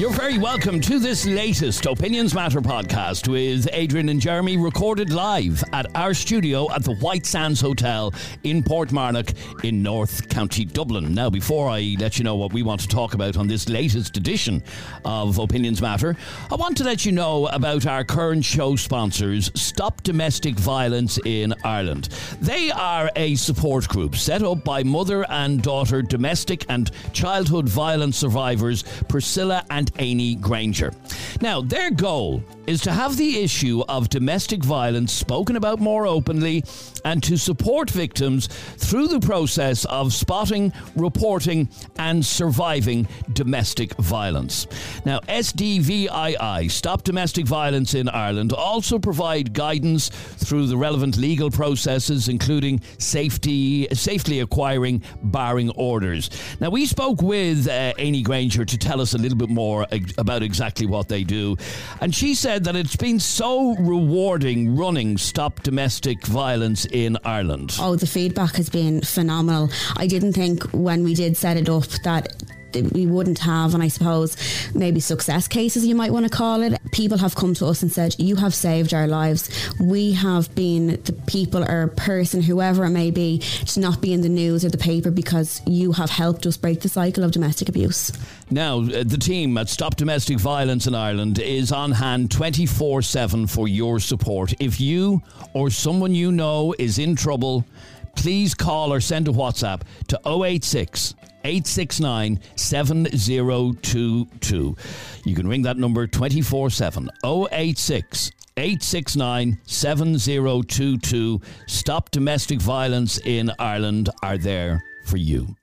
You're very welcome to this latest Opinions Matter podcast with Adrian and Jeremy, recorded live at our studio at the White Sands Hotel in Portmarnock in North County Dublin. Now, before I let you know what we want to talk about on this latest edition of Opinions Matter, I want to let you know about our current show sponsors, Stop Domestic Violence in Ireland. They are a support group set up by mother and daughter domestic and childhood violence survivors Priscilla and Amy Granger. Now, their goal is to have the issue of domestic violence spoken about more openly and to support victims through the process of spotting, reporting, and surviving domestic violence. Now, SDVII, Stop Domestic Violence in Ireland, also provide guidance through the relevant legal processes, including safety, safely acquiring barring orders. Now, we spoke with uh, Amy Granger to tell us a little bit more about exactly what they do, and she said that it's been so rewarding running Stop Domestic Violence in Ireland. Oh, the feedback has been phenomenal. I didn't think when we did set it up that we wouldn't have, and I suppose maybe success cases you might want to call it. People have come to us and said, You have saved our lives. We have been the people or person, whoever it may be, to not be in the news or the paper because you have helped us break the cycle of domestic abuse. Now, uh, the team at Stop Domestic Violence in Ireland is on hand 24 7 for your support. If you or someone you know is in trouble, please call or send a WhatsApp to 086 869 7022. You can ring that number 24 7 086 869 7022. Stop Domestic Violence in Ireland are there for you.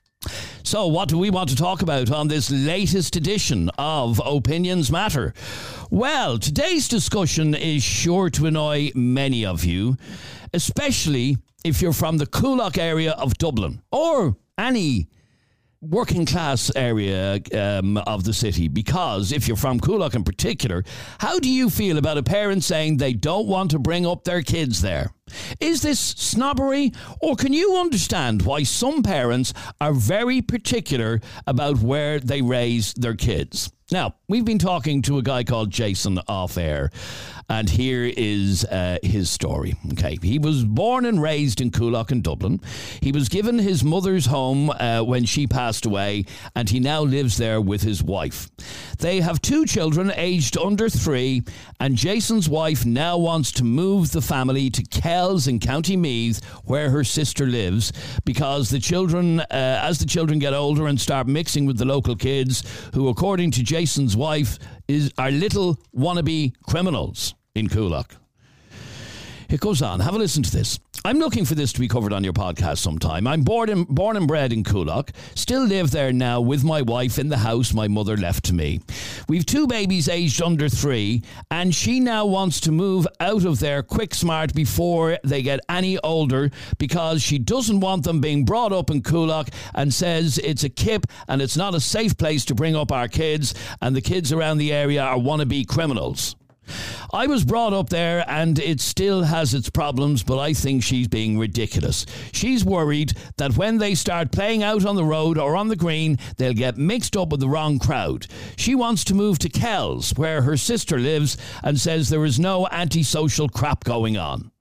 So, what do we want to talk about on this latest edition of Opinions Matter? Well, today's discussion is sure to annoy many of you, especially if you're from the Coolock area of Dublin or any working class area um, of the city because if you're from Coolock in particular, how do you feel about a parent saying they don't want to bring up their kids there? Is this snobbery, or can you understand why some parents are very particular about where they raise their kids? Now, we've been talking to a guy called Jason off air, and here is uh, his story. Okay, he was born and raised in Coolock in Dublin. He was given his mother's home uh, when she passed away, and he now lives there with his wife. They have two children aged under three, and Jason's wife now wants to move the family to Kells in County Meath, where her sister lives, because the children, uh, as the children get older and start mixing with the local kids, who, according to Jason's wife, is are little wannabe criminals in Coolock. It goes on. Have a listen to this. I'm looking for this to be covered on your podcast sometime. I'm born and, born and bred in Coolock. Still live there now with my wife in the house my mother left to me. We've two babies aged under three, and she now wants to move out of there quick smart before they get any older because she doesn't want them being brought up in Coolock and says it's a kip and it's not a safe place to bring up our kids, and the kids around the area are wannabe criminals. I was brought up there and it still has its problems, but I think she's being ridiculous. She's worried that when they start playing out on the road or on the green, they'll get mixed up with the wrong crowd. She wants to move to Kells, where her sister lives, and says there is no antisocial crap going on.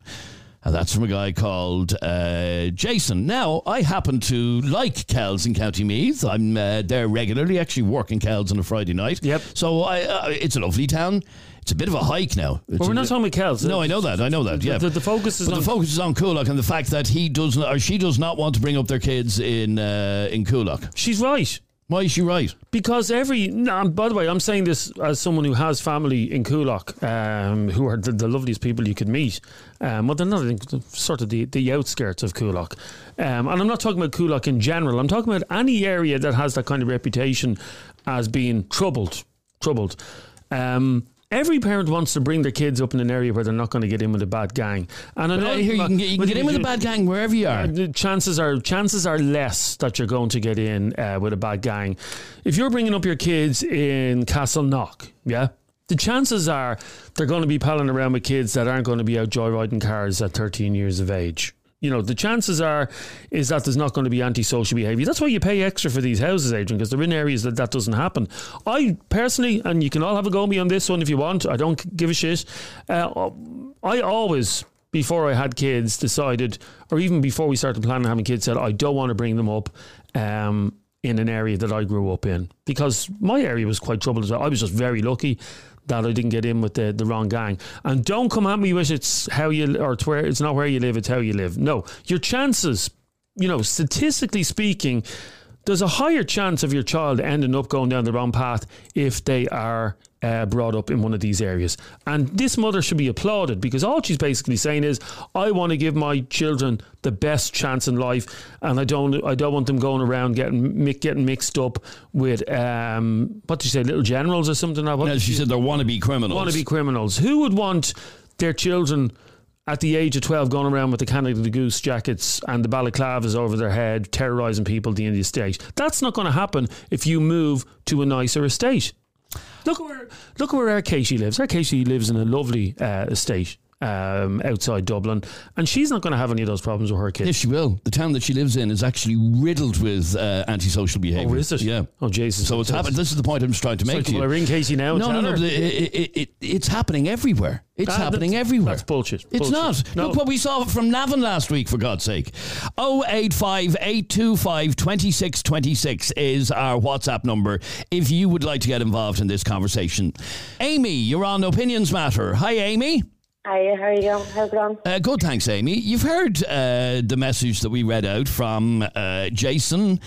And that's from a guy called uh, Jason. Now, I happen to like Kells in County Meath. I'm uh, there regularly, actually working Kells on a Friday night. Yep. So I, uh, it's a lovely town. It's a bit of a hike now. It's But we're not talking about Kells. No, I know that. I know that. Yeah. the- the focus is but on- the focus is on Coolock and the fact that he does not, or she does not want to bring up their kids in uh, in Coolock. She's right. Why is she right? Because every, by the way, I'm saying this as someone who has family in Coolock, um, who are the, the loveliest people you could meet. Um, well, they're not in sort of the, the outskirts of Coolock. Um, and I'm not talking about Coolock in general. I'm talking about any area that has that kind of reputation as being troubled. Troubled. Um, Every parent wants to bring their kids up in an area where they're not going to get in with a bad gang. And I know hear you can get, you can get in with a bad gang wherever you are. the chances are chances are less that you're going to get in uh, with a bad gang. If you're bringing up your kids in Castleknock, yeah, the chances are they're going to be palling around with kids that aren't going to be out joyriding cars at 13 years of age. You know, the chances are is that there's not going to be antisocial behaviour. That's why you pay extra for these houses, Adrian, because they're in areas that that doesn't happen. I personally, and you can all have a go me on this one if you want. I don't give a shit. Uh, I always before I had kids, decided, or even before we started planning having kids, said I don't want to bring them up um, in an area that I grew up in because my area was quite troubled. as well I was just very lucky that I didn't get in with the, the wrong gang. And don't come at me with it's how you or it's where it's not where you live, it's how you live. No, your chances, you know, statistically speaking, there's a higher chance of your child ending up going down the wrong path if they are uh, brought up in one of these areas. And this mother should be applauded because all she's basically saying is, I want to give my children the best chance in life, and I don't, I don't want them going around getting getting mixed up with um, what did you say, little generals or something. What no, she said they're wannabe criminals. Wannabe criminals. Who would want their children? at the age of 12 going around with the Canada the Goose jackets and the balaclavas over their head, terrorising people at the end of the estate. That's not going to happen if you move to a nicer estate. Look where look where our Katie lives. Our Katie lives in a lovely uh, estate um, outside Dublin, and she's not going to have any of those problems with her kids. Yes, she will. The town that she lives in is actually riddled with uh, antisocial behaviour. Oh, is it? Yeah. Oh, Jesus. So it's happened. This is the point I'm just trying to make. So to you. I ring Casey now. No, no, no. It, it, it, it's happening everywhere. It's ah, happening that's, everywhere. That's bullshit. It's bullshit. not. No. Look what we saw from Navan last week, for God's sake. 085 825 2626 is our WhatsApp number if you would like to get involved in this conversation. Amy, you're on Opinions Matter. Hi, Amy. Hi, how are you going? How's it going? Uh, good, thanks, Amy. You've heard uh, the message that we read out from uh, Jason,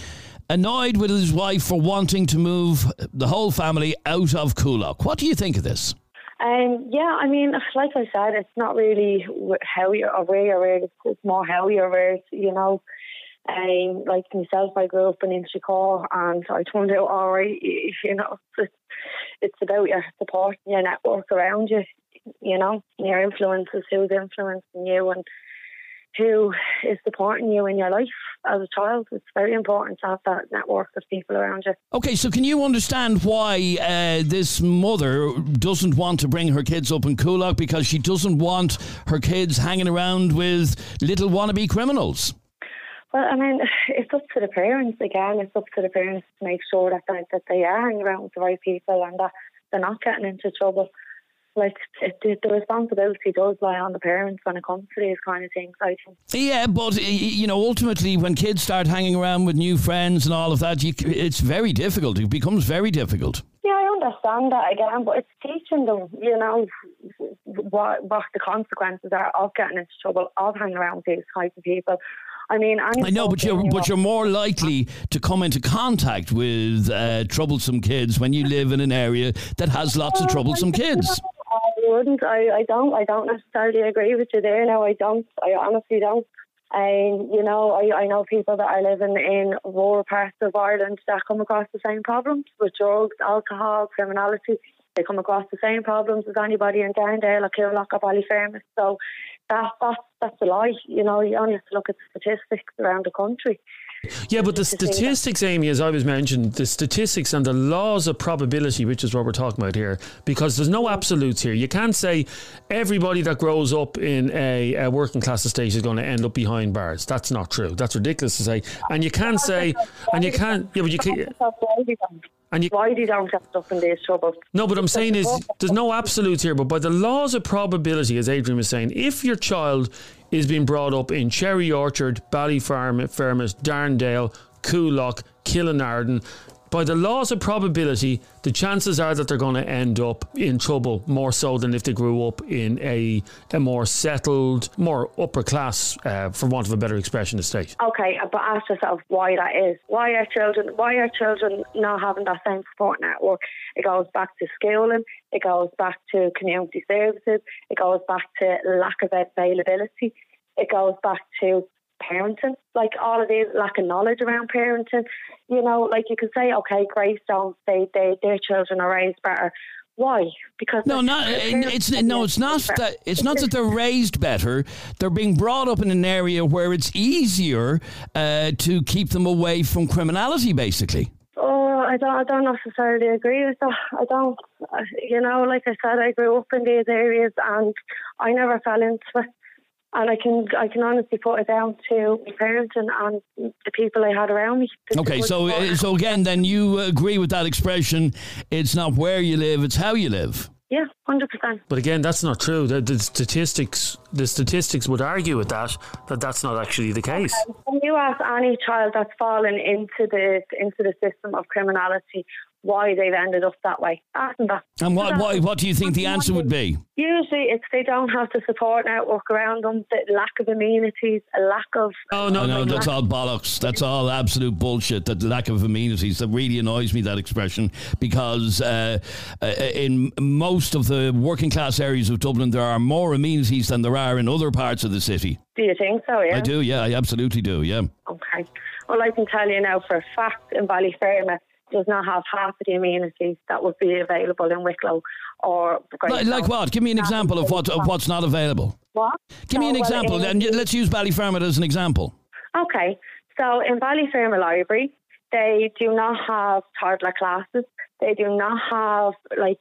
annoyed with his wife for wanting to move the whole family out of Coolock. What do you think of this? Um, yeah, I mean, like I said, it's not really how you're or where you're raised. It's more how you're raised, you know. Um, like myself, I grew up in Inchicore and I turned out all right. You know, it's, it's about your support, your network around you you know, your influences, who's influencing you and who is supporting you in your life as a child. It's very important to have that network of people around you. Okay, so can you understand why uh, this mother doesn't want to bring her kids up in Coolock because she doesn't want her kids hanging around with little wannabe criminals? Well, I mean, it's up to the parents again. It's up to the parents to make sure that they, that they are hanging around with the right people and that they're not getting into trouble like it, the responsibility does lie on the parents when it comes to these kind of things. I think. Yeah, but you know, ultimately, when kids start hanging around with new friends and all of that, you, it's very difficult. It becomes very difficult. Yeah, I understand that again, but it's teaching them, you know, what what the consequences are of getting into trouble, of hanging around with these types of people. I mean, I know, but you're but you're more likely to come into contact with uh, troublesome kids when you live in an area that has lots of troublesome kids. Wouldn't. I, I don't. I don't necessarily agree with you there. No, I don't. I honestly don't. And you know, I, I know people that are living in rural parts of Ireland that come across the same problems with drugs, alcohol, criminality. They come across the same problems as anybody in Darndale or Coolock or Ballyfermot. So that, that's, that's a lie. You know, you only have to look at the statistics around the country. Yeah, but the statistics, Amy, as I was mentioned, the statistics and the laws of probability, which is what we're talking about here, because there's no absolutes here. You can't say everybody that grows up in a, a working class estate is going to end up behind bars. That's not true. That's ridiculous to say. And you can't say, and you can't, yeah, but you can't. And you, why do you don't get stuff in these trouble? No, but I'm saying is there's no absolutes here, but by the laws of probability, as Adrian was saying, if your child is being brought up in Cherry Orchard, Ballyfermot, Darndale, Coolock, Killenarden, by the laws of probability, the chances are that they're going to end up in trouble more so than if they grew up in a, a more settled, more upper class, uh, for want of a better expression, estate. Okay, but ask yourself why that is. Why are children? Why are children not having that same support network? It goes back to schooling. It goes back to community services. It goes back to lack of availability. It goes back to parenting, like all of these lack of knowledge around parenting. You know, like you could say, okay, Greystones, they, they their children are raised better. Why? Because no, not it's no, it's not that it's not that they're raised better. They're being brought up in an area where it's easier uh, to keep them away from criminality, basically. Oh, I don't, I don't necessarily agree with that. I don't, uh, you know, like I said, I grew up in these areas and I never fell into it. And I can, I can honestly put it down to my parents and, and the people I had around me. Okay, so good uh, support. so again, then you agree with that expression. It's not where you live; it's how you live. yeah, hundred percent. But again, that's not true. The, the statistics, the statistics would argue with that that that's not actually the case. When you ask any child that's fallen into the into the system of criminality why they've ended up that way, ask them that. And what what, what do you think the answer would be? Usually, it's they don't have the support network around them, the lack of amenities, a lack of. Oh no, no, that's all bollocks. That's all absolute bullshit. That lack of amenities that really annoys me. That expression because uh, uh, in most of the working class areas of Dublin, there are more amenities than there are in other parts of the city. Do you think so? Yeah. I do. Yeah, I absolutely do. Yeah. Okay. Well, I can tell you now for a fact in Ballyfermot does not have half of the amenities that would be available in Wicklow or Like, like what? Give me an example of what of what's not available. What? Give me So, an well, example, and let's use Ballyfermot as an example. Okay. So in Ballyfermot Library, they do not have toddler classes. They do not have like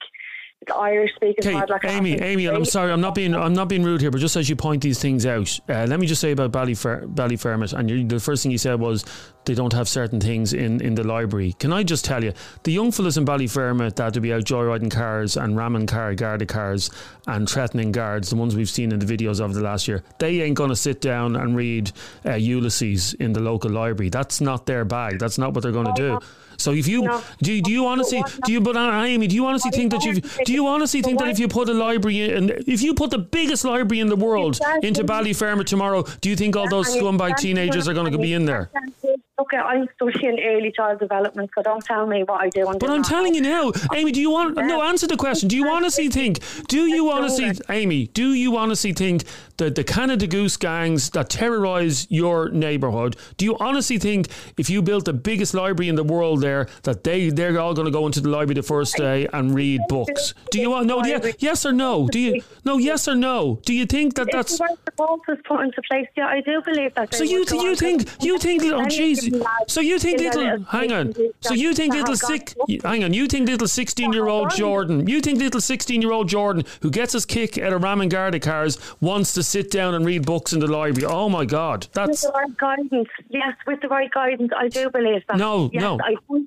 Irish speaking Okay, classes. Amy, Amy, and I'm sorry, I'm not being I'm not being rude here, but just as you point these things out, uh, let me just say about Ballyfer- Ballyfermot, and you, the first thing you said was they don't have certain things in, in the library. Can I just tell you, the young fellas in Ballyfermot that will be out joyriding cars and ramming car Garda cars and threatening guards, the ones we've seen in the videos of the last year, they ain't going to sit down and read uh, Ulysses in the local library. That's not their bag. That's not what they're going to do. So if you No. do, you- do you honestly do you but uh, Amy, do you honestly think that you do you honestly think that if you put a library in, if you put the biggest library in the world into Ballyfermot tomorrow, do you think all those scumbag teenagers are going to be in there? Okay, I'm studying early child development, so don't tell me what I do. But I'm telling you now, Amy. Do you want no answer the question? Do you honestly think? Do you honestly, Amy? Do you honestly think that the Canada Goose gangs that terrorise your neighbourhood? Do you honestly think if you built the biggest library in the world there, that they they're all going to go into the library the first day and read books? Do you want no? Yeah, yes or no? Do you no? Yes or no? Do you think that that's the was put into place, yeah, I do believe that. so you would th- go you think you think oh jeez so you think little little hang on so you think little have sick hang on you think little 16 year old. Jordan you think little 16 year old Jordan who gets his kick out of Ramen Garda cars wants to sit down and read books in the library oh my god that's With that's the right guidance, yes, with the right guidance, I do believe that. No, yes, no. I 100%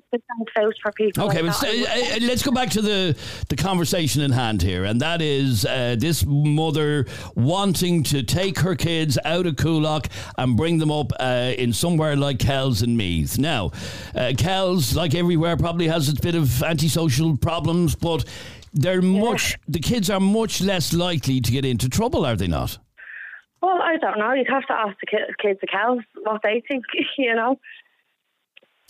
vouch for people. Okay, like but that. st- uh, uh, let's go back to the the conversation in hand here, and that is uh, this mother wanting to take her kids out of Coolock and bring them up uh, in somewhere like Kells and Meath. Now, uh, Kells, like everywhere, probably has its bit of antisocial problems, but they're much the kids are much less likely to get into trouble, are they not? Well, I don't know. You'd have to ask the kids the cows what they think, you know.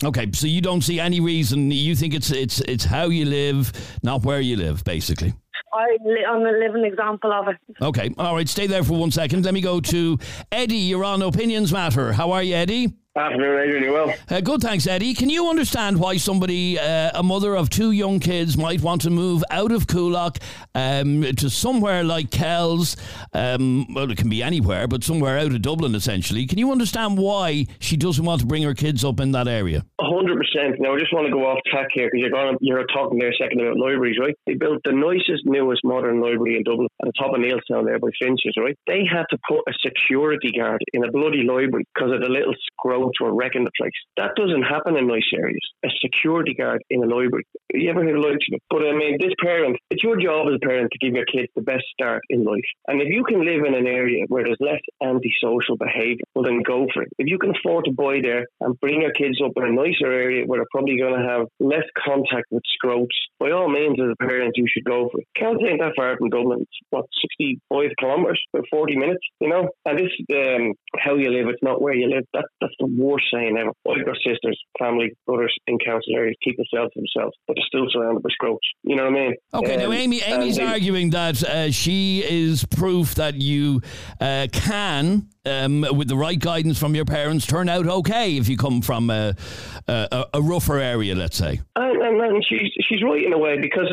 Okay, so you don't see any reason. You think it's it's it's how you live, not where you live, basically. I I'm a living example of it. Okay, all right, stay there for one second. Let me go to Eddie. You're on Opinions Matter. How are you, Eddie? Afternoon, Adrian. You well? Uh, good, thanks, Eddie. Can you understand why somebody, uh, a mother of two young kids, might want to move out of Coolock um, to somewhere like Kells? Um, well, it can be anywhere, but somewhere out of Dublin, essentially. Can you understand why she doesn't want to bring her kids up in that area? A hundred percent. Now, I just want to go off track here because you're going, you're talking there a second about libraries, right? They built the nicest, newest modern library in Dublin at the top of Neilstown there by Finches, right? They had to put a security guard in a bloody library because of the little scroats were wrecking the place. That doesn't happen in nice areas. A security guard in a library. You ever heard of of? But I mean, this parent, it's your job as a parent to give your kids the best start in life. And if you can live in an area where there's less antisocial behaviour, well, then go for it. If you can afford to buy there and bring your kids up in a nicer area where they're probably going to have less contact with scroats, by all means, as a parent, you should go for it. Can't ain't that far from Dublin. It's what, 65 kilometres, about 40 minutes, you know? And this, um, how you live, it's not where you live. That, that's the worst saying ever. I've got sisters, family, brothers in council areas, keep themselves to themselves, but they're still surrounded by scroats. You know what I mean? Okay, now Um, Amy, Amy's they- arguing that uh, she is proof that you uh, can, um, with the right guidance from your parents, turn out okay if you come from a, a, a rougher area, let's say. And, and, and she's she's right in a way because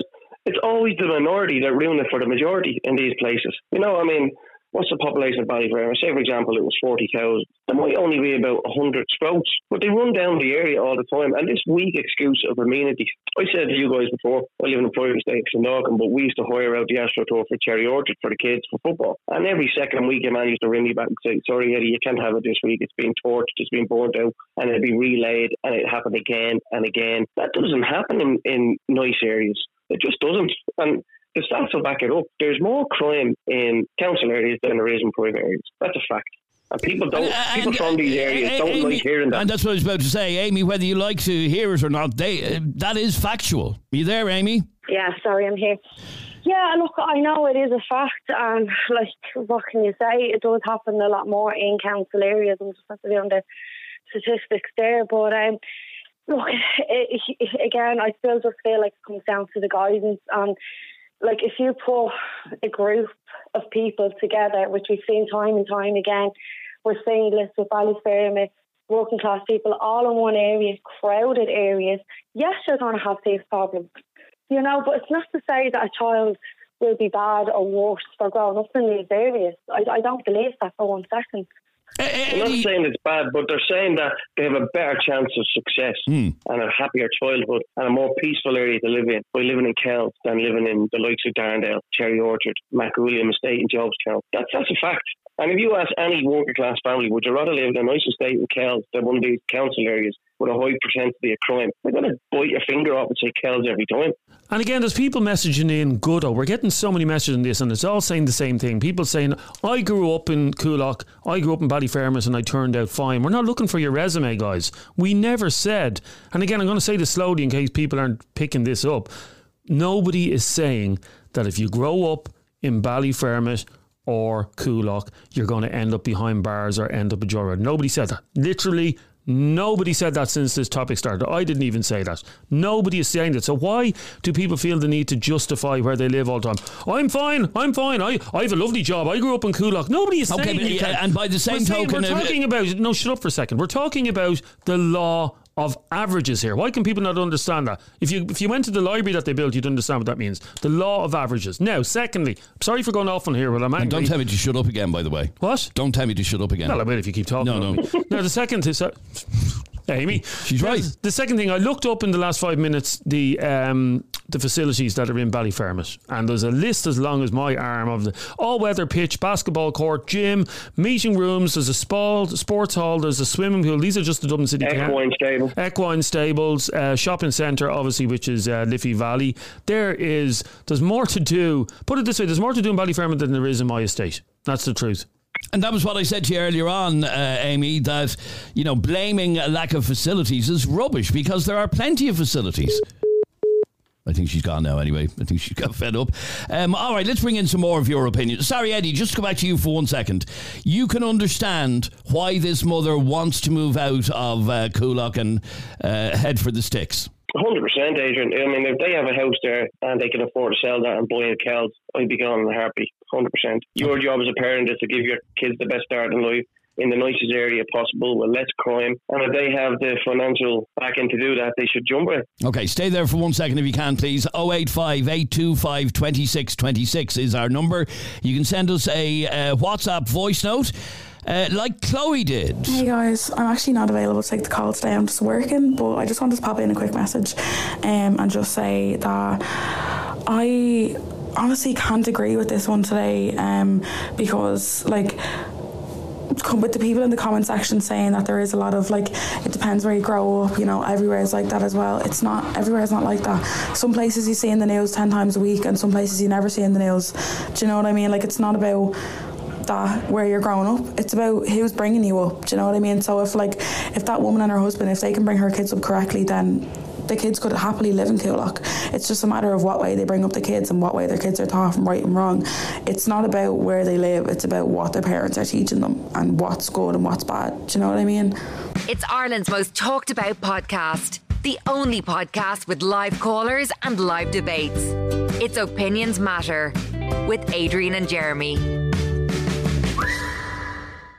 it's always the minority that ruin it for the majority in these places. You know, I mean, what's the population of Ballyfermot? Say, for example, it was 40,000. There might only be about 100 sprouts, but they run down the area all the time. And this weak excuse of amenity, I said to you guys before, I live in a private estate in Dawkin, but we used to hire out the AstroTurf for Cherry Orchard for the kids for football. And every second week, a man used to ring me back and say, sorry, Eddie, you can't have it this week. It's been torched, it's been burnt out, and it'd be relayed, and it happened again and again. That doesn't happen in, in nice areas. It just doesn't. And the stats will back it up. There's more crime in council areas than there is in private areas. That's a fact. And people don't. And, people from these areas don't Amy, like hearing that. And that's what I was about to say, Amy. Whether you like to hear it or not, they uh, that is factual. Are you there, Amy? Yeah, sorry, I'm here. Yeah, look, I know it is a fact, and like, what can you say? It does happen a lot more in council areas. I'm just have to be on the statistics there, but um, look, it, it, again, I still just feel like it comes down to the guidance and like if you put a group of people together, which we've seen time and time again, we're seeing this with Ballyfermot, working class people all in one area, crowded areas, yes, you're going to have these problems, you know, but it's not to say that a child will be bad or worse for growing up in these areas. I, I don't believe that for one second. I'm not saying it's bad, but they're saying that they have a better chance of success mm. and a happier childhood and a more peaceful area to live in by living in Kells than living in the likes of Darndale, Cherry Orchard, Mac Uilliam Estate, and Jobstown. That's that's a fact. And if you ask any working class family, would you rather live in a nice estate in Kells than one of these council areas with a high propensity of crime? They're going to bite your finger off and say Kells every time. And again, there's people messaging in Goodo. Oh, we're getting so many messages on this, and it's all saying the same thing. People saying, I grew up in Coolock, I grew up in Ballyfermot, and I turned out fine. We're not looking for your resume, guys. We never said, and again, I'm going to say this slowly in case people aren't picking this up. Nobody is saying that if you grow up in Ballyfermot or Coolock, you're going to end up behind bars or end up a joyride. Nobody said that. Literally, Nobody said that since this topic started. I didn't even say that. Nobody is saying that. So why do people feel the need to justify where they live all the time? I'm fine. I'm fine. I, I have a lovely job. I grew up in Coolock. Nobody is okay, saying. Okay, and by the same we're token, we're talking about no. Shut up for a second. We're talking about the law of averages here. Why can people not understand that? If you if you went to the library that they built, you'd understand what that means. The law of averages. Now, secondly, sorry for going off on here, but I'm angry. don't tell me to shut up again. By the way, what? Don't tell me to shut up again. Well, I will if you keep talking. No, no. now the second is. Uh, Amy. She's right. The second thing, I looked up in the last five minutes the um, the facilities that are in Ballyfermot, and there's a list as long as my arm of the all weather pitch, basketball court, gym, meeting rooms. There's a spa, sports hall. There's a swimming pool. These are just the Dublin City Equine Stables. Equine Stables, uh, shopping centre, obviously, which is uh, Liffey Valley. There is there's more to do. Put it this way: there's more to do in Ballyfermot than there is in my estate. That's the truth. And that was what I said to you earlier on, uh, Amy, that, you know, blaming a lack of facilities is rubbish because there are plenty of facilities. I think she's gone now anyway. I think she's got fed up. Um, all right, let's bring in some more of your opinions. Sorry, Eddie, just go back to you for one second. You can understand why this mother wants to move out of uh, Coolock and uh, head for the sticks. 100%, Adrian. I mean, if they have a house there and they can afford to sell that and buy a cow, I'd be gone happy. 100%. Your job as a parent is to give your kids the best start in life in the nicest area possible with less crime. And if they have the financial backing to do that, they should jump it. Okay, stay there for one second if you can, please. 085 825 2626 is our number. You can send us a uh, WhatsApp voice note. Uh, like Chloe did. Hey guys, I'm actually not available to take the call today. I'm just working, but I just wanted to pop in a quick message um, and just say that I honestly can't agree with this one today um, because, like, with the people in the comment section saying that there is a lot of like it depends where you grow up you know everywhere is like that as well. It's not everywhere is not like that. Some places you see in the news 10 times a week and some places you never see in the news. Do you know what I mean? Like it's not about that where you're growing up. It's about who's bringing you up. Do you know what I mean? So if like if that woman and her husband if they can bring her kids up correctly then the kids could happily live in Coolock. It's just a matter of what way they bring up the kids and what way their kids are taught from right and wrong. It's not about where they live, it's about what their parents are teaching them and what's good and what's bad. Do you know what I mean? It's Ireland's most talked about podcast. The only podcast with live callers and live debates. It's Opinions Matter with Adrian and Jeremy.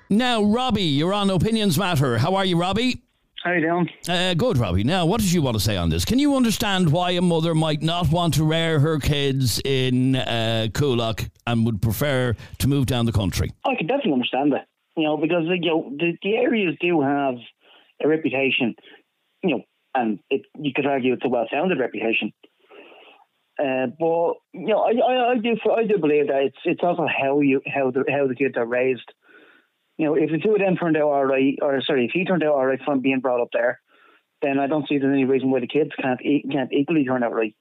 Now, Robbie, you're on Opinions Matter. How are you, Robbie? How you doing? Uh, good, Robbie. Now, what did you want to say on this? Can you understand why a mother might not want to rear her kids in uh, Coolock and would prefer to move down the country? I can definitely understand that. You know, because you know the, the areas do have a reputation. You know, and it, you could argue it's a well-founded reputation. Uh, but you know, I, I, I, do I do believe that it's it's also how you how the how the kids are raised. You know, if the two of them turned out all right, or sorry, if he turned out all right from being brought up there, then I don't see there's any reason why the kids can't can't equally turn out right.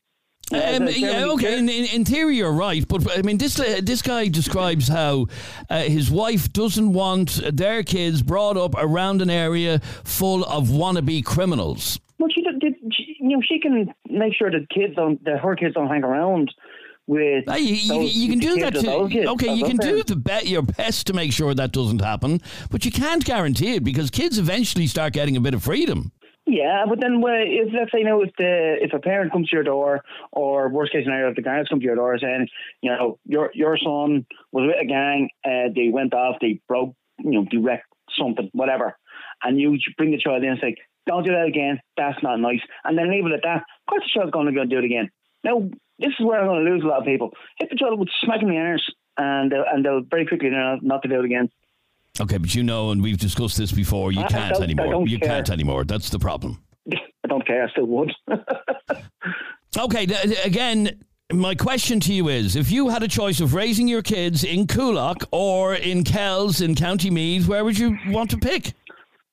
Um, yeah, okay. In, in, in, theory, you're right, but I mean, this uh, this guy describes how uh, his wife doesn't want their kids brought up around an area full of wannabe criminals. Well, she did. She, you know, she can make sure that kids don't, that her kids don't hang around with. You, you, those, you, can do that. To, okay, you can do the be- your best to make sure that doesn't happen, but you can't guarantee it because kids eventually start getting a bit of freedom. Yeah, but then well, if let's say you know if the if a parent comes to your door, or worst case scenario, if the guards come to your door saying, you know, your your son was with a gang, uh, they went off, they broke, you know, direct something, whatever, and you bring the child in and say, don't do that again, that's not nice, and then leave it at that. Of course, the child's going to go and do it again. Now, this is where I'm going to lose a lot of people. Hit the child with smack in the arse, and they'll, and they'll very quickly learn not to do it again. Okay, but you know, and we've discussed this before, you I- can't I anymore. You care. can't anymore. That's the problem. I don't care, I still would. Okay, th- again, my question to you is if you had a choice of raising your kids in Coolock or in Kells in County Meath, where would you want to pick?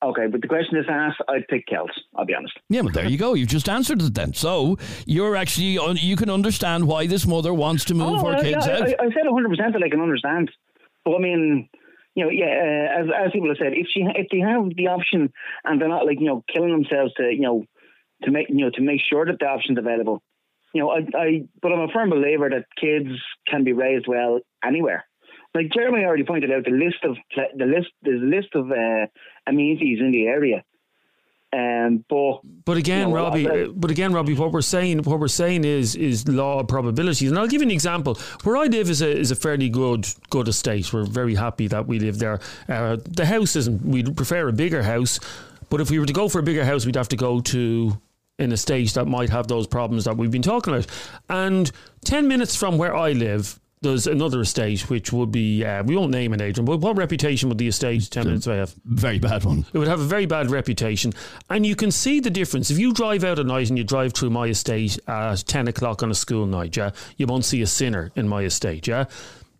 Okay, but the question is asked, I'd pick Kells, I'll be honest. Yeah, but there you go. You've just answered it then. So you're actually, you can understand why this mother wants to move her I, kids I, out. I, I said 100% that I can understand. But I mean, you know, yeah, uh, as, as people have said, if she if they have the option and they're not like you know killing themselves to you know to make you know to make sure that the option's available, you know, I, I but I'm a firm believer that kids can be raised well anywhere. Like Jeremy already pointed out, the list of the list there's a list of uh, amenities in the area. Um, but But again, No, well, Robbie. Uh, but again, Robbie. What we're saying, what we're saying is, is law of probabilities. And I'll give you an example. Where I live is a is a fairly good good estate. We're very happy that we live there. Uh, the house isn't. We'd prefer a bigger house, but if we were to go for a bigger house, we'd have to go to an estate that might have those problems that we've been talking about. And ten minutes from where I live. There's another estate which would be, uh, we won't name it, Adrian, but what reputation would the estate 10 minutes away have? Very bad one. It would have a very bad reputation. And you can see the difference. If you drive out at night and you drive through my estate at 10 o'clock on a school night, yeah, you won't see a sinner in my estate, yeah.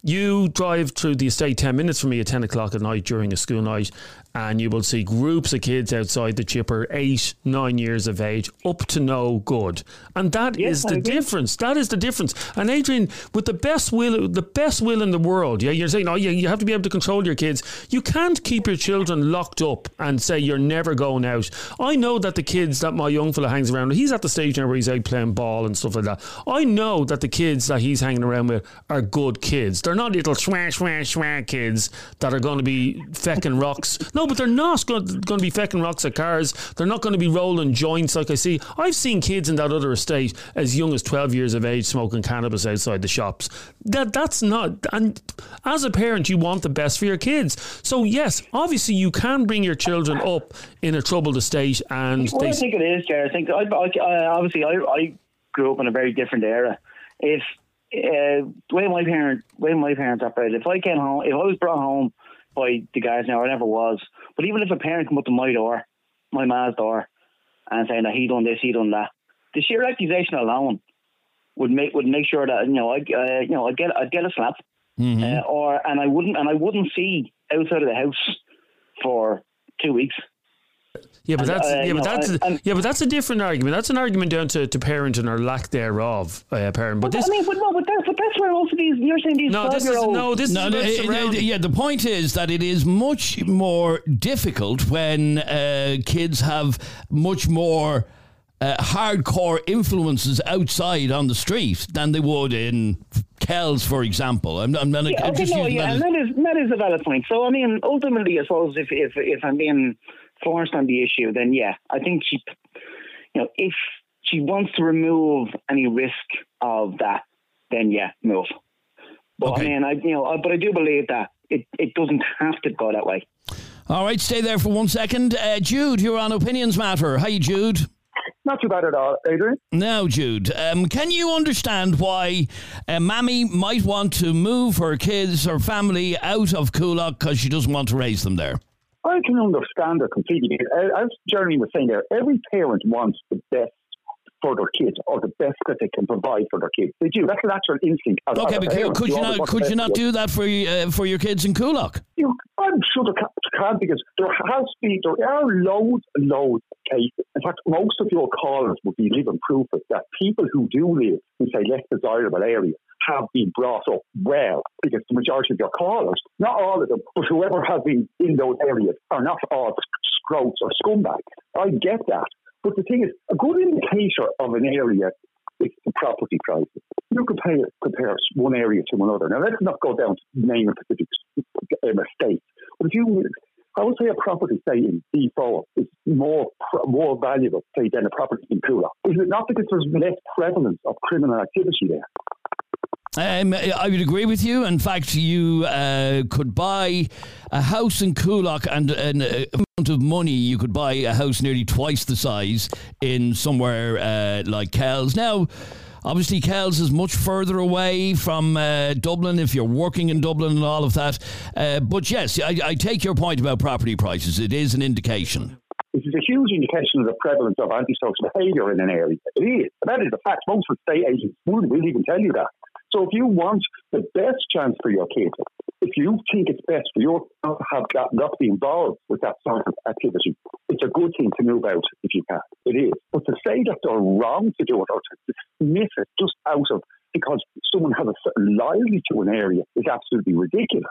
You drive through the estate 10 minutes from me at 10 o'clock at night during a school night, and you will see groups of kids outside the chipper, eight, nine years of age, up to no good. And that is Yes, I the agree. difference. That is the difference. And Adrian, with the best will, the best will in the world, yeah, you're saying, oh, yeah, you have to be able to control your kids. You can't keep your children locked up and say you're never going out. I know that the kids that my young fella hangs around with, he's at the stage now where he's out playing ball and stuff like that. I know that the kids that he's hanging around with are good kids. They're not little schwa schwa schwa kids that are going to be fecking rocks. No, but they're not going to be fecking rocks at cars. They're not going to be rolling joints like I see. I've seen kids in that other estate as young as 12 years of age smoking cannabis outside the shops. That That's not. And as a parent, you want the best for your kids. So, yes, obviously, you can bring your children up in a troubled estate and Well. I think it is, Jared. I think I, I, I obviously I, I grew up in a very different era. If uh, the way my parent, way my parents operated, if I came home, if I was brought home by the guys now, I never was. But even if a parent come up to my door, my ma's door, and saying that he done this, he done that, the sheer accusation alone would make would make sure that you know I uh, you know I get I get a slap, uh, or and I wouldn't and I wouldn't see outside of the house for two weeks. Yeah, but And, that's uh, yeah, but know, that's and- and- yeah, but that's a different argument. That's an argument down to, to parenting or lack thereof, uh, parent. But this I mean, but no, but, that, but that's where also these you're saying these no, this is no, this No, is no, it- it- surrounding- yeah, the point is that it is much more difficult when uh, kids have much more uh, hardcore influences outside on the street than they would in Kells, for example. I'm, I'm, I'm Yeah, I'm okay, just no, using yeah, that and that is that is a valid point. So I mean, ultimately, I suppose if if if I'm being forced on the issue, then yeah, I think she, you know, if she wants to remove any risk of that, then yeah, move. But Okay. I mean, I you know, I- but I do believe that it, it doesn't have to go that way. All right, stay there for one second. Uh, Jude, you're on Opinions Matter. Hi, Jude. Not too bad at all, Adrian. Now, Jude, um, can you understand why a mammy might want to move her kids or family out of Coolock because she doesn't want to raise them there? I can understand it completely. As Jeremy was saying there, every parent wants the best for their kids or the best that they can provide for their kids. They do. That's a natural instinct. As, Okay, as but parent. could you not could you not do that for uh, for your kids in Coolock? You, I'm sure they can, can because there has been, there are loads and loads of cases. In fact, most of your callers would be living proof of that people who do live in, say, less desirable areas have been brought up well because the majority of your callers, not all of them, but whoever has been in those areas are not all scroats or scumbags. I get that. But the thing is, a good indicator of an area is the property prices. You compare, compare one area to another. Now, let's not go down to name a specific um. But if you, I would say a property, say in D4, is more more valuable, say, than a property in Coolock. Is it not because there's less prevalence of criminal activity there? Um, I would agree with you. In fact, you uh, could buy a house in Coolock and an uh, amount of money you could buy a house nearly twice the size in somewhere uh, like Kells. Now, obviously, Kells is much further away from uh, Dublin if you're working in Dublin and all of that. Uh, but yes, I, I take your point about property prices. It is an indication. This is a huge indication of the prevalence of antisocial behaviour in an area. It is. That is a fact. Most estate agents wouldn't even tell you that. So if you want the best chance for your kids, if you think it's best for you to have that, not be involved with that sort of activity, it's a good thing to move out if you can. It is. But to say that they're wrong to do it or to dismiss it just out of because someone has a certain loyalty to an area is absolutely ridiculous.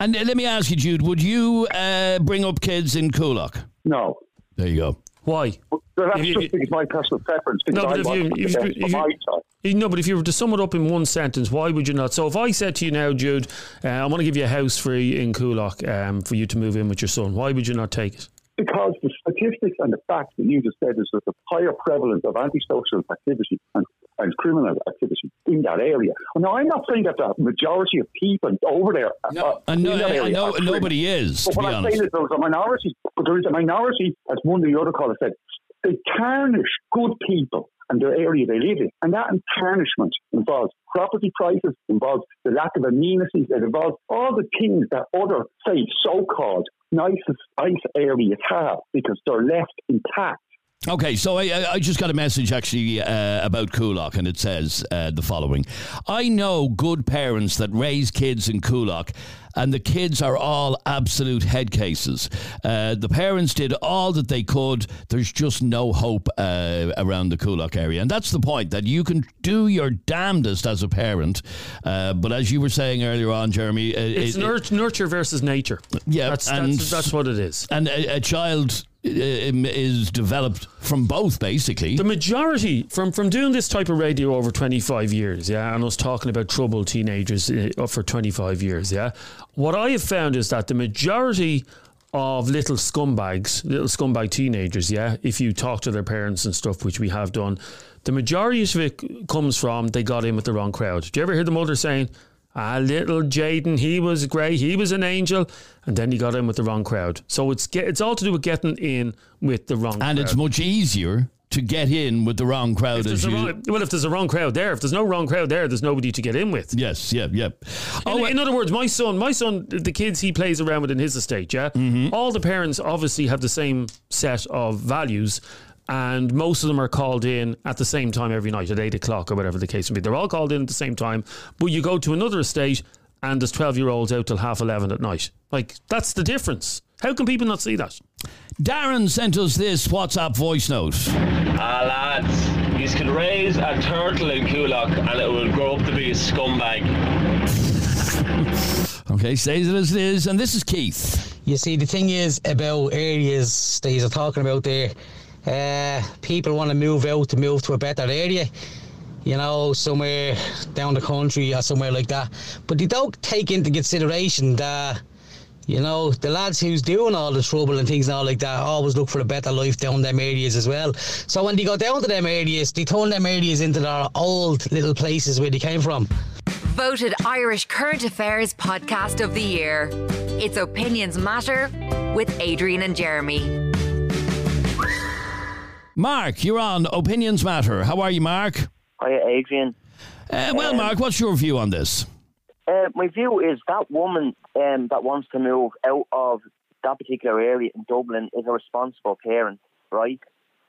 And let me ask you, Jude, would you uh, bring up kids in Coolock? No. There you go. Why? But that's you- just my personal preference. Because No, but I if want you- the if you- if for you- my child. You know, but if you were to sum it up in one sentence, why would you not? So if I said to you now, Jude, uh, I want to give you a house free in Coolock um, for you to move in with your son, why would you not take it? Because the statistics and the facts that you just said is that the higher prevalence of antisocial activity and, and criminal activity in that area. Now, I'm not saying that the majority of people over there uh, And no, in that I- I know are nobody is, But to what be I'm honest. saying is there's a minority, but there is a minority, as one of the other callers said, they tarnish good people and the area they live in. And that tarnishment involves property prices, involves the lack of amenities, it involves all the things that other, say, so-called nicest, nice areas have because they're left intact. Okay, so I, I- just got a message actually uh, about Coolock, and it says uh, the following: I know good parents that raise kids in Coolock, and the kids are all absolute head cases. Uh, the parents did all that they could. There's just no hope uh, around the Coolock area, and that's the point that you can do your damnedest as a parent, uh, but as you were saying earlier on, Jeremy, uh, It's it- nurt- nurture versus nature. Yeah, that's, and- that's, that's what it is. and a, a child is developed from both, basically. The majority from from doing this type of radio over 25 years, yeah, and us talking about troubled teenagers uh, for 25 years, yeah. What I have found is that the majority of little scumbags, little scumbag teenagers, yeah, if you talk to their parents and stuff, which we have done, the majority of it comes from they got in with the wrong crowd. Do you ever hear the mother saying, Ah, little Jaden, he was great. He was an angel, and then he got in with the wrong crowd. So it's get, it's all to do with getting in with the wrong. and crowd. it's much easier to get in with the wrong crowd If as you. wrong, well, if there's a wrong crowd there, if there's no wrong crowd there, there's nobody to get in with. Yes, yeah, yeah. In, in other words, my son, my son, the kids he plays around with in his estate, yeah, Mm-hmm. all the parents obviously have the same set of values. And most of them are called in at the same time every night at eight o'clock or whatever the case may be. They're all called in at the same time. But you go to another estate and there's 12 year olds out till half 11 at night. Like, that's the difference. How can people not see that? Darren sent us this WhatsApp voice note. Ah, lads, you can raise a turtle in Coolock and it will grow up to be a scumbag. Okay, says it as it is, and this is Keith. You see, the thing is about areas that you're talking about there. Uh, people want to move out to move to a better area, you know, somewhere down the country or somewhere like that. But they don't take into consideration that, you know, the lads who's doing all the trouble and things and all like that always look for a better life down them areas as well. So when they go down to them areas, they turn them areas into their old little places where they came from. Voted Irish Current Affairs Podcast of the Year. It's Opinions Matter with Adrian and Jeremy. Mark, you're on Opinions Matter. How are you, Mark? Hi, Adrian. Uh, well, Um, Mark, what's your view on this? Uh, my view is that woman um, that wants to move out of that particular area in Dublin is a responsible parent, right?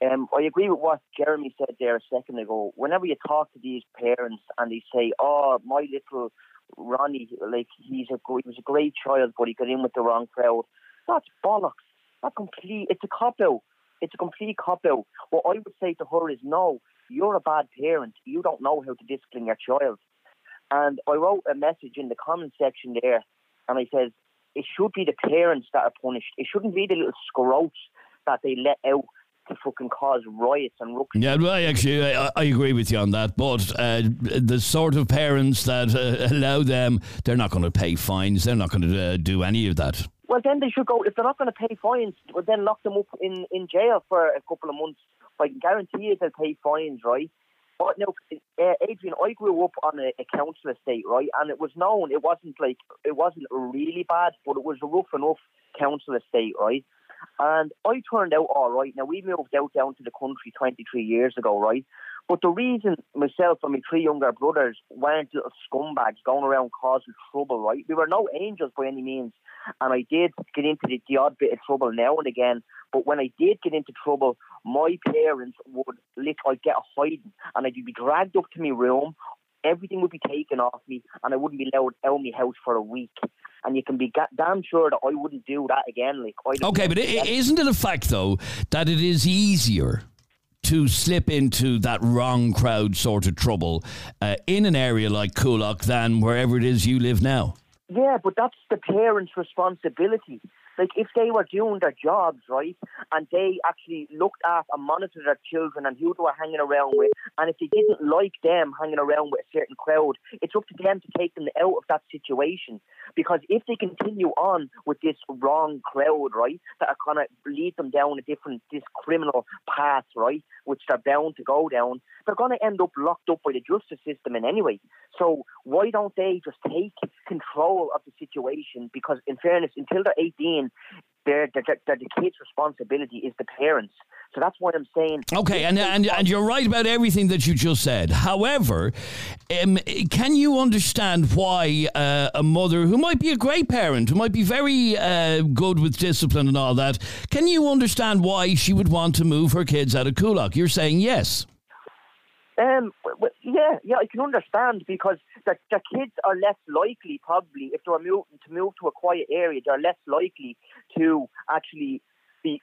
Um, I agree with what Jeremy said there a second ago. Whenever you talk to these parents and they say, "Oh, my little Ronnie, like he's a he was a great child, but he got in with the wrong crowd," that's bollocks. That's complete. It's a cop out. It's a complete cop out. What I would say to her is, no, you're a bad parent. You don't know how to discipline your child. And I wrote a message in the comment section there, and I says it should be the parents that are punished. It shouldn't be the little scroats that they let out to fucking cause riots and ructions. Yeah, well, I actually, I, I agree with you on that. But uh, the sort of parents that uh, allow them, they're not going to pay fines. They're not going to uh, do any of that. Well, then they should go. If they're not going to pay fines, well, then lock them up in, in jail for a couple of months. I can guarantee you they'll pay fines, right? But no, uh, Adrian, I grew up on a, a council estate, right? And it was known. It wasn't like it wasn't really bad, but it was a rough enough council estate, right? And I turned out all right. Now we moved out down to the country 23 years ago, right? But the reason myself and my three younger brothers weren't little scumbags going around causing trouble, right? We were no angels by any means. And I did get into the, the odd bit of trouble now and again. But when I did get into trouble, my parents would literally get a hiding and I'd be dragged up to my room. Everything would be taken off me and I wouldn't be allowed out of my house for a week. And you can be damn sure that I wouldn't do that again. Like, Okay, but isn't it a fact, though, that it is easier to slip into that wrong crowd sort of trouble uh, in an area like Coolock than wherever it is you live now? Yeah, but that's the parents' responsibility. Like if they were doing their jobs right, and they actually looked at and monitored their children and who they were hanging around with, and if they didn't like them hanging around with a certain crowd, it's up to them to take them out of that situation. Because if they continue on with this wrong crowd, right, that are gonna lead them down a different this criminal path, right, which they're bound to go down, they're gonna end up locked up by the justice system in anyway. So why don't they just take control of the situation? Because in fairness, until they're 18, they're, they're, they're the kids' responsibility is the parents. So that's what I'm saying. Okay, and, and and you're right about everything that you just said. However, um, can you understand why uh, a mother who might be a great parent, who might be very uh, good with discipline and all that, can you understand why she would want to move her kids out of Coolock? You're saying yes. Um, yeah, yeah, I can understand because the, the kids are less likely, probably, if they're moving to move to a quiet area, they're less likely to actually be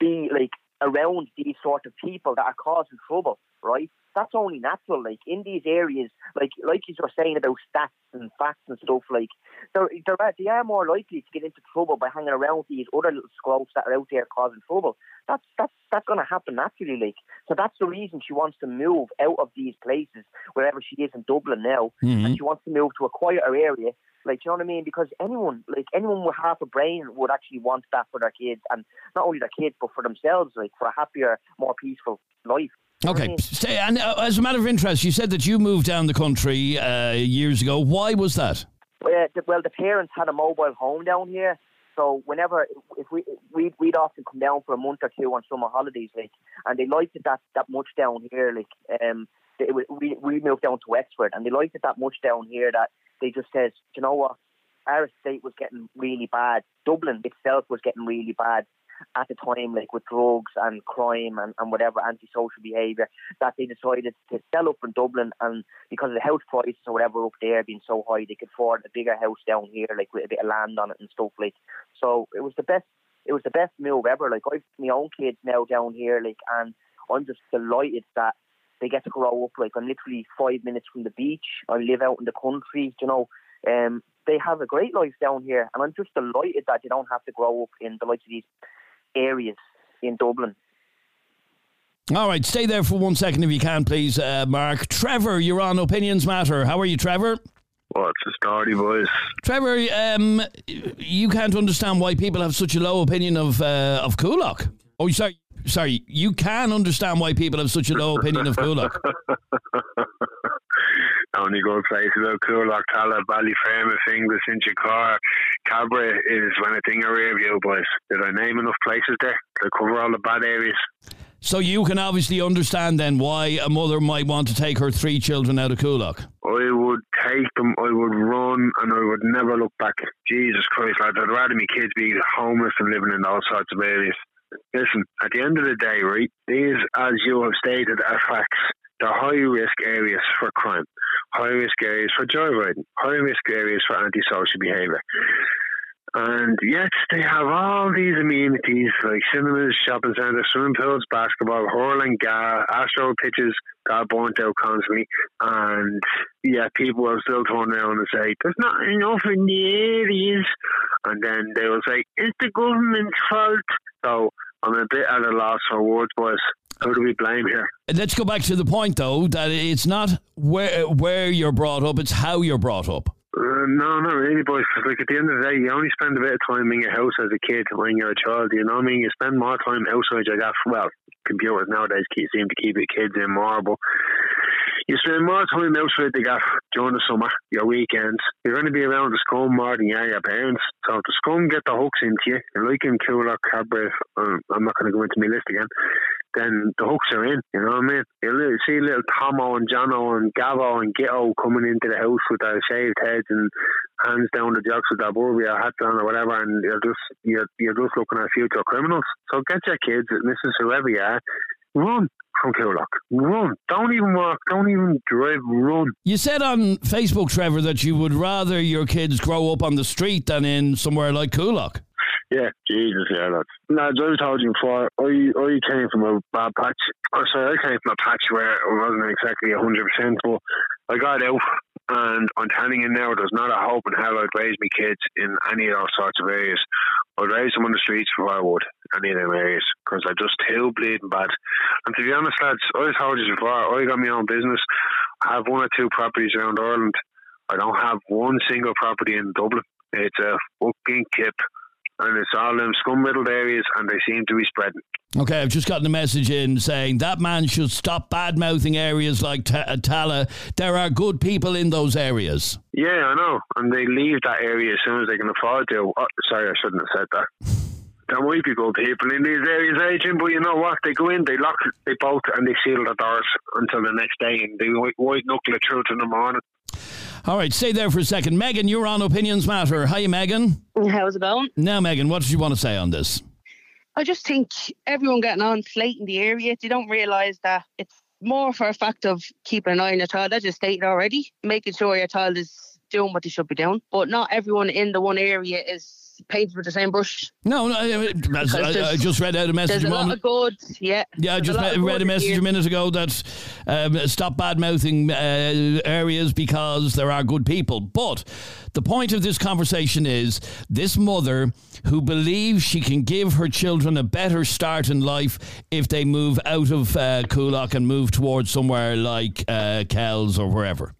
be like around these sort of people that are causing trouble, right? That's only natural. Like in these areas, like like you were saying about stats and facts and stuff, like they're, they're they are more likely to get into trouble by hanging around with these other little scrubs that are out there causing trouble. That's that's that's going to happen naturally. Like so, that's the reason she wants to move out of these places wherever she is in Dublin now, Mhm. and she wants to move to a quieter area. Like, you know what I mean? Because anyone, like anyone with half a brain, would actually want that for their kids, and not only their kids, but for themselves, like for a happier, more peaceful life. You know what I Okay, stay, and uh, as a matter of interest, you said that you moved down the country uh, years ago. Why was that? Uh, the, well, the parents had a mobile home down here, so whenever if we we'd, we'd often come down for a month or two on summer holidays, like, and they liked it that that much down here, like, um, they, we we moved down to Wexford, and they liked it that much down here that they just says, you know what, our estate was getting really bad. Dublin itself was getting really bad at the time, like with drugs and crime and, and whatever antisocial behaviour, that they decided to sell up in Dublin and because of the house prices or whatever up there being so high, they could afford a bigger house down here, like with a bit of land on it and stuff like. So it was the best. It was the best move ever. Like I've my own kids now down here, like, and I'm just delighted that they get to grow up. Like I'm literally five minutes from the beach. I live out in the country, you know. Um, they have a great life down here, and I'm just delighted that they don't have to grow up in the likes of these areas in Dublin. All right, stay there for one second if you can, please, uh, Mark. Trevor, you're on Opinions Matter. How are you, Trevor? What's the story, boys? Trevor, um, you can't understand why people have such a low opinion of uh, of Coolock. Oh, sorry, sorry. You can understand why people have such a low opinion of Coolock. only good places out Coolock, Tallaght, Ballyfermot, Finglas, Inchicore, Cabra is when I think of review, boys. Did I name enough places there to cover all the bad areas? So you can obviously understand then why a mother might want to take her three children out of Coolock. I would take them, I would run, and I would never look back. Jesus Christ, lads, I'd rather my kids be homeless than living in all sorts of areas. Listen, at the end of the day, right, these, as you have stated, are facts. They're high risk areas for crime, high risk areas for joyriding, high risk areas for antisocial behaviour. And yet they have all these amenities like cinemas, shopping centres, swimming pools, basketball, hurling, gar, astro pitches, got burnt out constantly. And yeah, people will still turn around and say, there's not enough in the areas. And then they will say, it's the government's fault. So I'm a bit at a loss for words, boys. Who do we blame here? Let's go back to the point though that it's not where where you're brought up, it's how you're brought up. Uh, no, not really, boys. 'cause, like at the end of the day, you only spend a bit of time in your house as a kid when you're a child. You know what I mean? You spend more time outside your gaff. Well, computers nowadays seem to keep your kids in more, but you spend more time outside the gaff during the summer, your weekends. You're going to be around the scum more than you are your parents. So if the scum get the hooks into you, you're like in Coolock, Cabra, um, I'm not going to go into my list again, then the hooks are in. You know what I mean? You see little Tomo and Jono and Gavo and Gitto coming into the house with their shaved heads and hands down the jocks with their Burberry hats on or whatever, and you're just you're, you're just looking at future criminals. So get your kids, is whoever you are, run from Coolock. Run. Don't even walk. Don't even drive. Run. You said on Facebook, Trevor, that you would rather your kids grow up on the street than in somewhere like Coolock. Yeah, Jesus, yeah, lads. Lads, I told you before, I, I came from a bad patch. Oh, sorry, I came from a patch where it wasn't exactly 100%, but I got out, and I'm telling you now, there's not a hope in hell I'd raise my kids in any of those sorts of areas. I'd raise them on the streets before I would, any of them areas, because they're just too bleeding bad. And to be honest, lads, I told you before, I got my own business. I have one or two properties around Ireland. I don't have one single property in Dublin. It's a fucking kip and it's all in scum riddled areas and they seem to be spreading. Okay, I've just gotten a message in saying that man should stop bad mouthing areas like Ta- uh, Tallaght. There are good people in those areas. Yeah, I know. And they leave that area as soon as they can afford to. Oh, sorry, I shouldn't have said that. There might be good people in these areas, Adrian, but you know what? They go in, they lock, they bolt, and they seal the doors until the next day, and they white knuckle it through to the morning. All right, stay there for a second. Megan, you're on Opinions Matter. Hi, Megan. How's it going? Now, Megan, what did you want to say on this? I just think everyone getting on slating the area, they don't realise that it's more for a fact of keeping an eye on your child, as you stated already, making sure your child is doing what they should be doing. But not everyone in the one area is painted with the same brush. No, no, I, I, I just read out a message. There's a lot of good, yeah. Yeah, I just a read, a message here. a minute ago that um, stop bad mouthing uh, areas because there are good people. But the point of this conversation is this mother who believes she can give her children a better start in life if they move out of uh, Coolock and move towards somewhere like uh, Kells or wherever.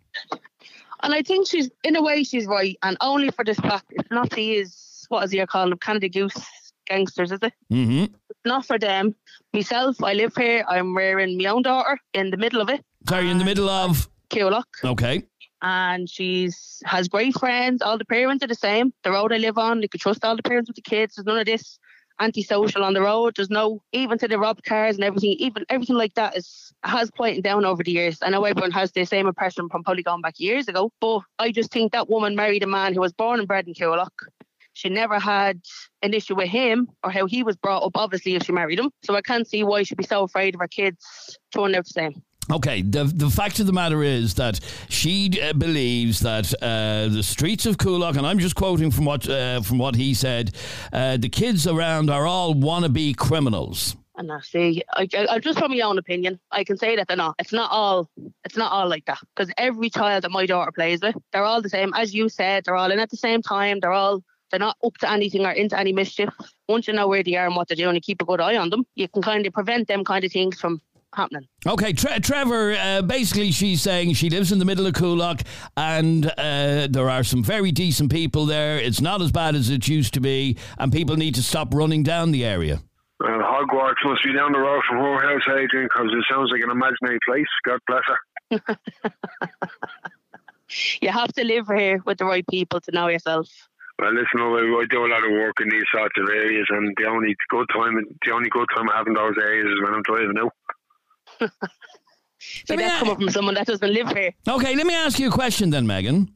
And I think she's, in a way, she's right. And only for this fact, it's not these, what is he calling them, Canada Goose gangsters, is it? Mm-hmm. Not for them. Myself, I live here. I'm rearing my own daughter in the middle of it. Sorry, in the middle of. Coolock. Okay. and she's has great friends. All the parents are the same. The road I live on, you can trust all the parents with the kids. There's none of this antisocial on the road. There's no even to the rob cars and everything. Even everything like that is has quieted down over the years. I know everyone has the same impression from probably gone back years ago, but I just think that woman married a man who was born and bred in Coolock. She never had an issue with him or how he was brought up, obviously, if she married him. So I can't see why she'd be so afraid of her kids turning out the same. Okay, the the fact of the matter is that she uh, believes that uh, the streets of Coolock, and I'm just quoting from what uh, from what he said, uh, the kids around are all wannabe criminals. And I see, I, I, I'll just from my own opinion, I can say that they're not. It's not all. It's not all like that because every child that my daughter plays with, they're all the same. As you said, they're all in at the same time. They're all. They're not up to anything or into any mischief. Once you know where they are and what they're doing, you keep a good eye on them. You can kind of prevent them kind of things from happening. Okay, Tre- Trevor, uh, basically she's saying she lives in the middle of Coolock and uh, there are some very decent people there. It's not as bad as it used to be, and people need to stop running down the area. Well, Hogwarts must be down the road from her house, Adrian, because it sounds like an imaginary place. God bless her. you have to live here with the right people to know yourself. Well, listen, I, I do a lot of work in these sorts of areas, and the only good time, the only good time I have in those areas is when I'm driving out. See, that's coming from someone that doesn't live here. Okay, let me ask you a question then, Megan.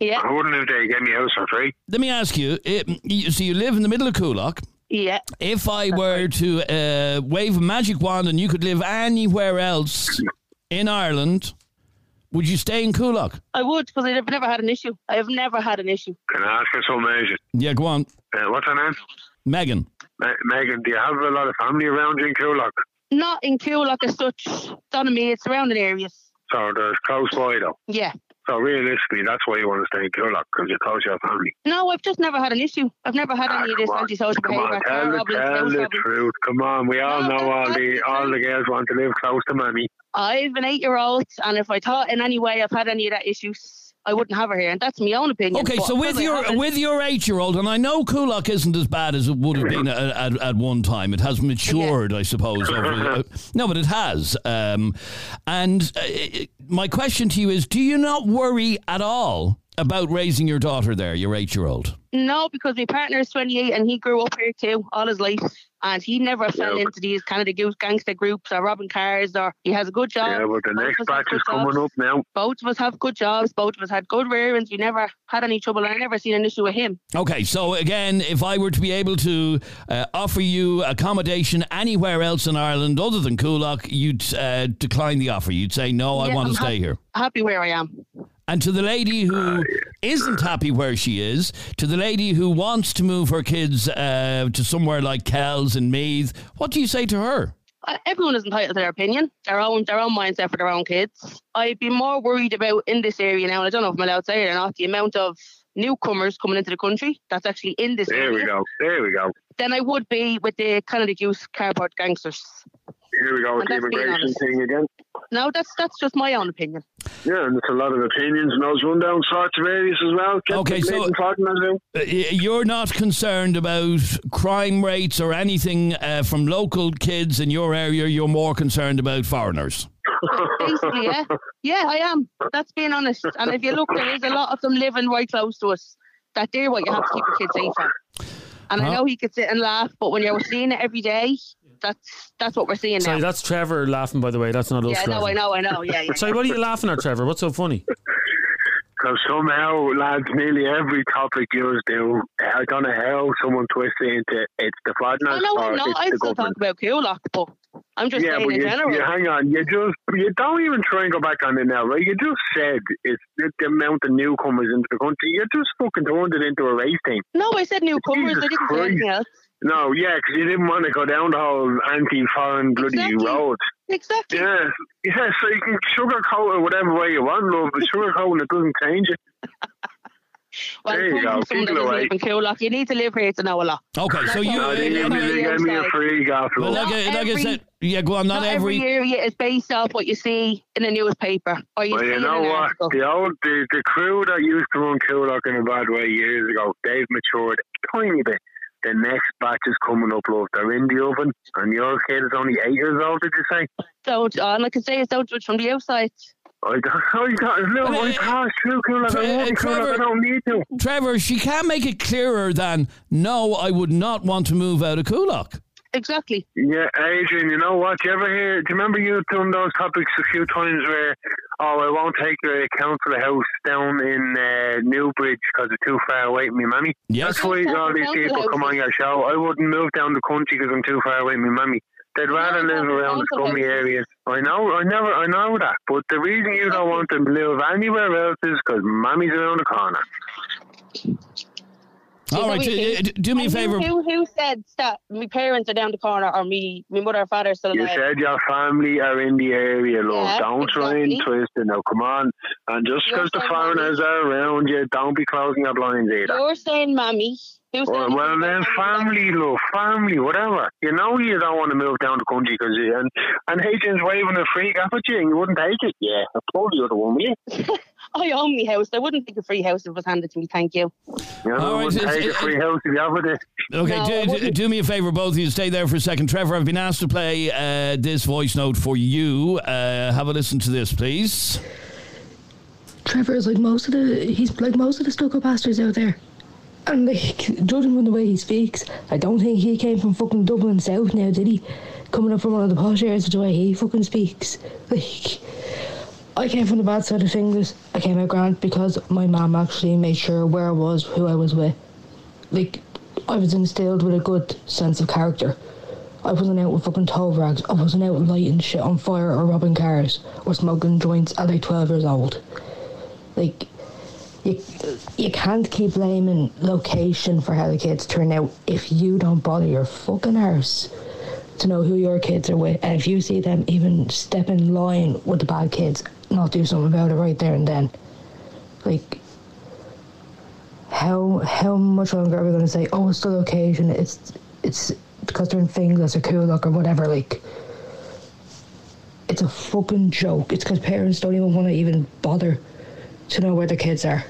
Yeah. I wouldn't if they gave me a house for free. Let me ask you, it, you so you live in the middle of Coolock. Yeah. If I were to uh, wave a magic wand and you could live anywhere else in Ireland, would you stay in Coolock? I would because I've never had an issue. I have never had an issue. Can I ask you something, Adrian? Yeah, go on. Uh, what's her name? Megan. Me- Megan, do you have a lot of family around you in Coolock? Not in Coolock as such. Donaghmede, it's surrounding areas. So there's close by though. Yeah. So realistically, that's why you want to stay in Coolock because you're close to your family. No, I've just never had an issue. I've never had any of this antisocial Ah, Come behaviour. on, car tell the, robbing, tell house the truth. Come on, we all know all the all the girls want to live close to mommy. I've an eight-year-old, and if I thought in any way I've had any of that issues, I wouldn't have her here, and that's my own opinion. Okay, so with your with your eight year old, and I know Coolock isn't as bad as it would have been at, at, at one time. It has matured, I suppose. Over, uh, no, but it has. Um, and uh, it- my question to you is: Do you not worry at all about raising your daughter there, your eight year old? No, because my partner is 28 and he grew up here too all his life. And he never fell into these kind Canada Goose gangster groups or robbing cars or he has a good job. Yeah, but the Both next of us have batch is good coming jobs. up now. Both of us have good jobs. Both of us had good rearings. We never had any trouble. I never seen an issue with him. Okay, so again, if I were to be able to uh, offer you accommodation anywhere else in Ireland other than Coolock, you'd uh, decline the offer. You'd say, no, I want I'm to stay hap- here. Happy where I am. And to the lady who isn't happy where she is, to the lady who wants to move her kids uh, to somewhere like Kells and Meath, what do you say to her? Uh, Everyone is entitled to their opinion, their own their own mindset for their own kids. I'd be more worried about in this area now, and I don't know if I'm allowed to say it or not, the amount of newcomers coming into the country that's actually in this area. There area. we go. There we go. Than I would be with the Canada Goose cardboard gangsters. Here we go with And the immigration honest. thing again. No, that's that's just my own opinion. Yeah, and it's a lot of opinions and those rundown sorts of areas as well. Get Okay, so- blatant talking as well. Uh, y- You're not concerned about crime rates or anything uh, from local kids in your area. You're more concerned about foreigners. Basically, yeah. Yeah, I am. That's being honest. And if you look, there is a lot of them living right close to us. That they're what you have to keep your kids safe from. And I know he could sit and laugh, but when you're seeing it every day, that's that's what we're seeing Sorry, now. that's Trevor laughing, by the way. That's not us yeah, no. I know, I know. Yeah, yeah. Sorry, what are you laughing at, Trevor? What's so funny? Because somehow, lads, nearly every topic you do, I don't know how someone twists it into it's the I Fodners know, or I know. it's I the still talk government. about Coolock, but I'm just yeah, saying but in you, general. you hang on. You just you don't even try and go back on it now, right? You just said it's the, the amount of newcomers into the country. You just fucking turned it into a race team. No, I said newcomers. I didn't say anything else. No, yeah, because you didn't want to go down the whole anti-foreign bloody Exactly. road. Exactly. Yeah, yeah. So you can sugarcoat it whatever way you want, love, but sugarcoating it doesn't change it. Well, there you go. Keep it away. live in you need to live here to know a lot. Okay, so you. No, they gave me, they gave me a free gaff, Well, love. like, I- like I said, yeah, go on. Not, Not every area is based off what you see in a newspaper or you Well, you know what? article. The old the, the crew that used to run Coolock in a bad way years ago, they've matured a tiny bit. The next batch is coming up, love. They're in the oven, and your kid is only eight years old. Did you say? Don't, all I can say is don't judge from the outside. I don't know. You got a little Well, right uh, past through Coolock. Tre- I uh, want Coolock. Trevor- I don't need to. Trevor, she can't make it clearer than no, I would not want to move out of Coolock. Exactly. Yeah, Adrian, you know what? Do you ever hear? Do you remember you done those topics a few times where, oh, I won't take a council house down in uh, Newbridge because it's too far away from me, mammy? Yes. That's why all these Council people come on your show. I wouldn't move down the country because I'm too far away from me, mammy. They'd rather live around the council scummy areas. I know, I never, I know that. But the reason you don't want them to live anywhere else is because mammy's around the corner. All right, what do, do me a And who- favour. Who, who said that my parents are down the corner or me, my mother or father are still You said your family are in the area, love. Yeah, don't try and twist it. Now, come on. And just because the saying foreigners are around you, don't be closing your blinds either. You're saying "Mommy." Who's Well, saying well, then family, love, family, whatever. You know you don't want to move down the country because and and Adrian's waving a freak up at you and you wouldn't take it. Yeah, I told you the one, will you? I own my house. I wouldn't take a free house if it was handed to me. Thank you. You know, All right, wouldn't it's- take a it- free house if you offered it. Okay, No, I do, do, wouldn't. do me a favour, both of you. Stay there for a second. Trevor, I've been asked to play uh, this voice note for you. Uh, have a listen to this, please. Trevor is like most of the he's like most of the stuck up bastards out there. And like judging from the way he speaks, I don't think he came from fucking Dublin South now, did he? Coming up from one of the posh areas with the way he fucking speaks. Like I came from the bad side of things. I came out grand because my mum actually made sure where I was, who I was with. Like I was instilled with a good sense of character. I wasn't out with fucking tow rags. I wasn't out lighting shit on fire or robbing cars or smoking joints at like 12 years old. Like, you, you can't keep blaming location for how the kids turn out if you don't bother your fucking arse to know who your kids are with. And if you see them even step in line with the bad kids, not do something about it right there and then. Like, how how much longer are we going to say, oh, it's the location, it's it's because they're in Finglas or Coolock or whatever, like. It's a fucking joke. It's because parents don't even want to even bother to know where their kids are.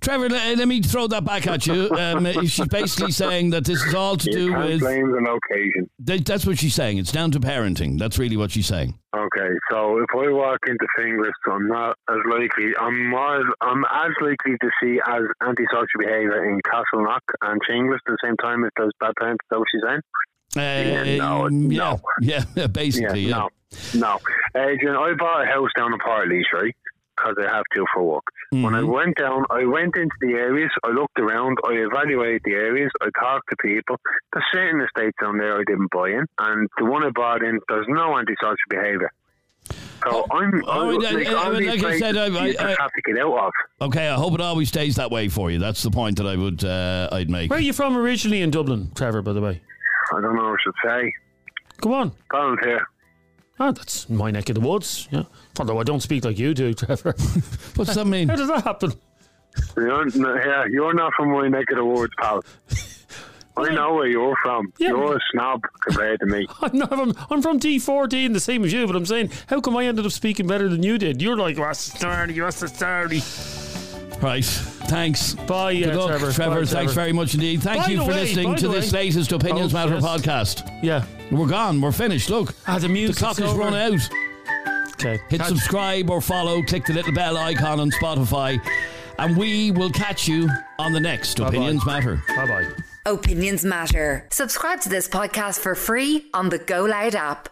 Trevor, le- let me throw that back at you. Um, she's basically saying that this is all to You do with. blame the location. Th- That's what she's saying. It's down to parenting. That's really what she's saying. Okay, so if I walk into Finglas, I'm not as likely. I'm more. I'm as likely to see as antisocial behaviour in Castleknock and Finglas at the same time as those bad parents. Is that what she's saying? Uh, Yeah, no, yeah, yeah, basically, yeah. No, no. Adrian, I bought a house down in Portlaoise, right? Because I have to for work. When Mm-hmm. I went down, I went into the areas, I looked around, I evaluated the areas, I talked to people. There's certain estates down there I didn't buy in, and the one I bought in, there's no antisocial behaviour. So I'm, oh, I'm like, yeah, all but like I said, I- I- you I- have to get out of. Okay, I hope it always stays that way for you. That's the point that I would uh, I'd make. Where are you from originally in Dublin, Trevor? By the way, I don't know what I should say. Come on. Volunteer. Ah, that's my neck of the woods. Yeah. Although I don't speak like you do, Trevor. What's that mean? How does that happen? You're, no, yeah, you're not from my neck of the woods, pal. I know where you're from. You're a snob compared to me. I'm not. I'm, I'm from D14, the same as you. But I'm saying, how come I ended up speaking better than you did? You're like, what's the story? What's the story? Right. Thanks. Bye, Good uh, luck, Trevor. Trevor. Bye, thanks Trevor. very much indeed. Thank By you for way, listening to the this way- latest Opinions Oh, Matter yes. podcast. Yeah. We're gone. We're finished. Look. Ah, the music's The clock has over. run out. Okay. Hit Catch- subscribe or follow. Click the little bell icon on Spotify. And we will catch you on the next Opinions Matter. Bye bye. Opinions matter. Subscribe to this podcast for free on the Go Loud app.